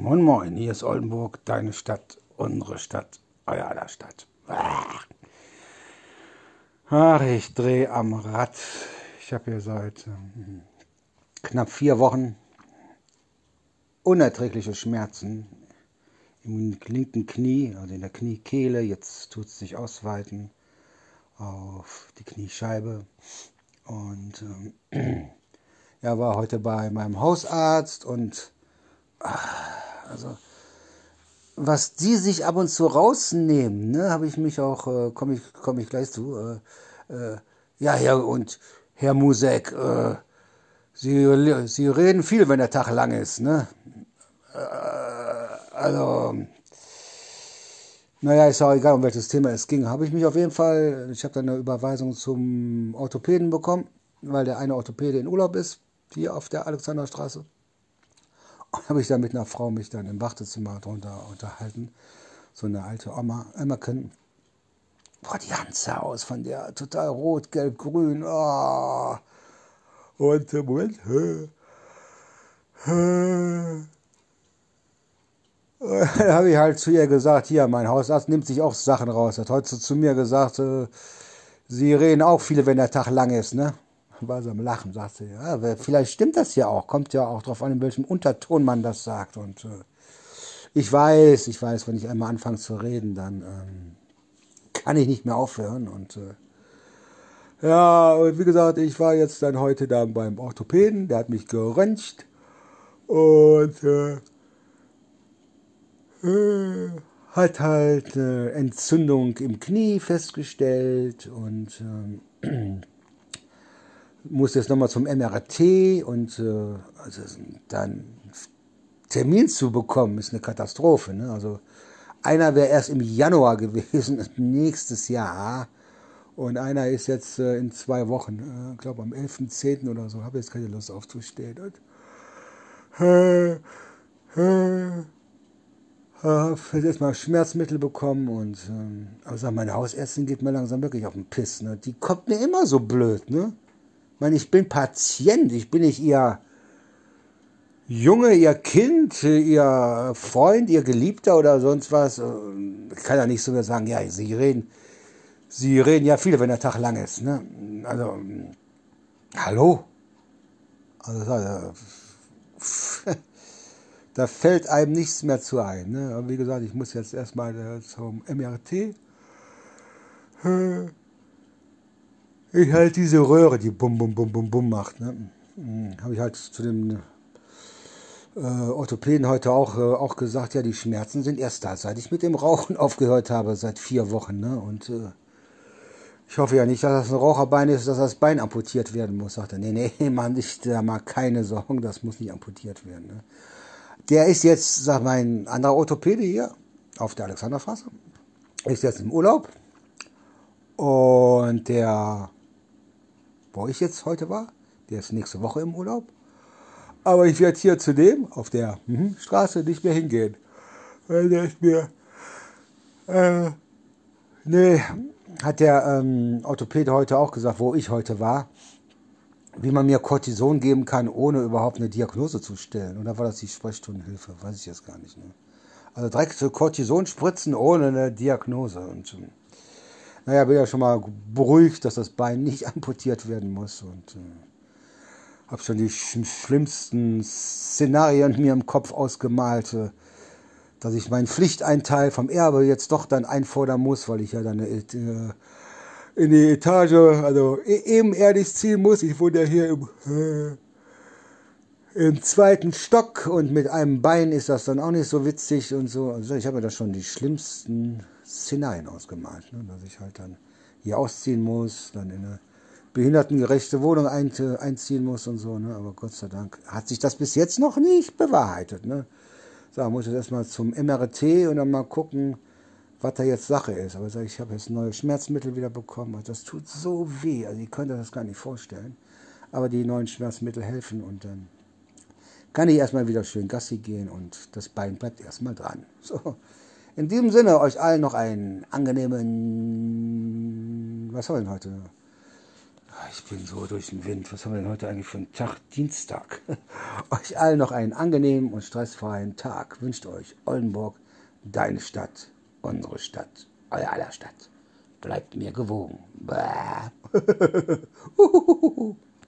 Moin Moin, hier ist Oldenburg, deine Stadt, unsere Stadt, euer aller Stadt. Ach, ich drehe am Rad. Ich habe hier seit ähm, knapp vier Wochen unerträgliche Schmerzen im linken Knie, also in der Kniekehle. Jetzt tut es sich ausweiten auf die Kniescheibe. Und ähm, ja, war heute bei meinem Hausarzt und also was die sich ab und zu rausnehmen, ne, habe ich mich auch, äh, komme ich, komm ich gleich zu. Äh, äh, ja, ja, und Herr Musek, äh, Sie, Sie reden viel, wenn der Tag lang ist, ne? Äh, also, naja, ist auch egal, um welches Thema es ging. Habe ich mich auf jeden Fall, ich habe dann eine Überweisung zum Orthopäden bekommen, weil der eine Orthopäde in Urlaub ist, hier auf der Alexanderstraße. Habe ich dann mit einer Frau mich dann im Wartezimmer drunter unterhalten. So eine alte Oma, Emmerken. Boah, die Hanze aus von der, total rot, gelb, grün. Oh. Und im Moment. Da habe ich halt zu ihr gesagt, hier, mein Hausarzt nimmt sich auch Sachen raus. Hat heute zu mir gesagt, äh, sie reden auch viele, wenn der Tag lang ist, ne? War so am Lachen, sagte, ja, vielleicht stimmt das ja auch, kommt ja auch darauf an, in welchem Unterton man das sagt. Und äh, ich weiß, ich weiß, wenn ich einmal anfange zu reden, dann ähm, kann ich nicht mehr aufhören. Und äh, ja, und wie gesagt, ich war jetzt dann heute da beim Orthopäden, der hat mich geröntgt und äh, äh, hat halt Entzündung im Knie festgestellt und ähm, musste jetzt nochmal zum MRT und äh, also dann Termin zu bekommen, ist eine Katastrophe. Ne? Also einer wäre erst im Januar gewesen, nächstes Jahr. Und einer ist jetzt äh, in zwei Wochen, ich äh, glaube am 11.10. oder so, habe jetzt keine Lust aufzustehen. Und, äh, äh, äh, jetzt mal Schmerzmittel bekommen und ähm, also meine Hausärztin geht mir langsam wirklich auf den Piss. Ne? Die kommt mir immer so blöd, ne? Ich meine, ich bin Patient, ich bin nicht ihr Junge, ihr Kind, ihr Freund, ihr Geliebter oder sonst was. Ich kann ja nicht so sagen, ja, sie reden, sie reden ja viel, wenn der Tag lang ist. Ne? Also, hallo? Also, da fällt einem nichts mehr zu ein. Ne? Wie gesagt, ich muss jetzt erstmal äh, zum MRT ich halt diese Röhre, die bum bum bum bum bum macht. Ne? Hm, Habe ich halt zu dem äh, Orthopäden heute auch, äh, auch gesagt, ja, die Schmerzen sind erst da, seit ich mit dem Rauchen aufgehört habe, seit vier Wochen. Ne? Und äh, ich hoffe ja nicht, dass das ein Raucherbein ist, dass das Bein amputiert werden muss. Sagt er, nee, nee, Mann, ich da mal keine Sorgen, das muss nicht amputiert werden. Ne? Der ist jetzt, sagt mein anderer Orthopäde hier auf der Alexanderstraße, ist jetzt im Urlaub. Und der wo ich jetzt heute war. Der ist nächste Woche im Urlaub. Aber ich werde hier zudem auf der mhm, Straße nicht mehr hingehen. Weil der ist mir. Äh, nee, hat der ähm, Orthopäde heute auch gesagt, wo ich heute war, wie man mir Cortison geben kann, ohne überhaupt eine Diagnose zu stellen. Oder war das die Sprechstundenhilfe? Weiß ich jetzt gar nicht. Ne? Also direkt so Cortison spritzen ohne eine Diagnose. Und, naja, bin ja schon mal beruhigt, dass das Bein nicht amputiert werden muss und äh, habe schon die schlimmsten Szenarien mir im Kopf ausgemalt, äh, dass ich meinen Pflichteinteil vom Erbe jetzt doch dann einfordern muss, weil ich ja dann äh, in die Etage, also e-, ebenerdig ziehen muss. Ich wohne ja hier im, äh, im zweiten Stock und mit einem Bein ist das dann auch nicht so witzig und so. Also ich habe mir da schon die schlimmsten Szenarien ausgemalt, ne? dass ich halt dann hier ausziehen muss, dann in eine behindertengerechte Wohnung ein, einziehen muss und so. Ne? Aber Gott sei Dank hat sich das bis jetzt noch nicht bewahrheitet. Ne? So, muss ich erstmal zum MRT und dann mal gucken, was da jetzt Sache ist. Aber ich habe jetzt neue Schmerzmittel wieder bekommen. Also das tut so weh. Also ihr könnt euch das gar nicht vorstellen. Aber die neuen Schmerzmittel helfen und dann kann ich erstmal wieder schön Gassi gehen und das Bein bleibt erstmal dran. So. In diesem Sinne, euch allen noch einen angenehmen, was haben wir denn heute? Ah, ich bin so durch den Wind. Was haben wir denn heute eigentlich für einen Tag? Dienstag. Euch allen noch einen angenehmen und stressfreien Tag. Wünscht euch Oldenburg, deine Stadt, unsere Stadt, euer aller Stadt. Bleibt mir gewogen.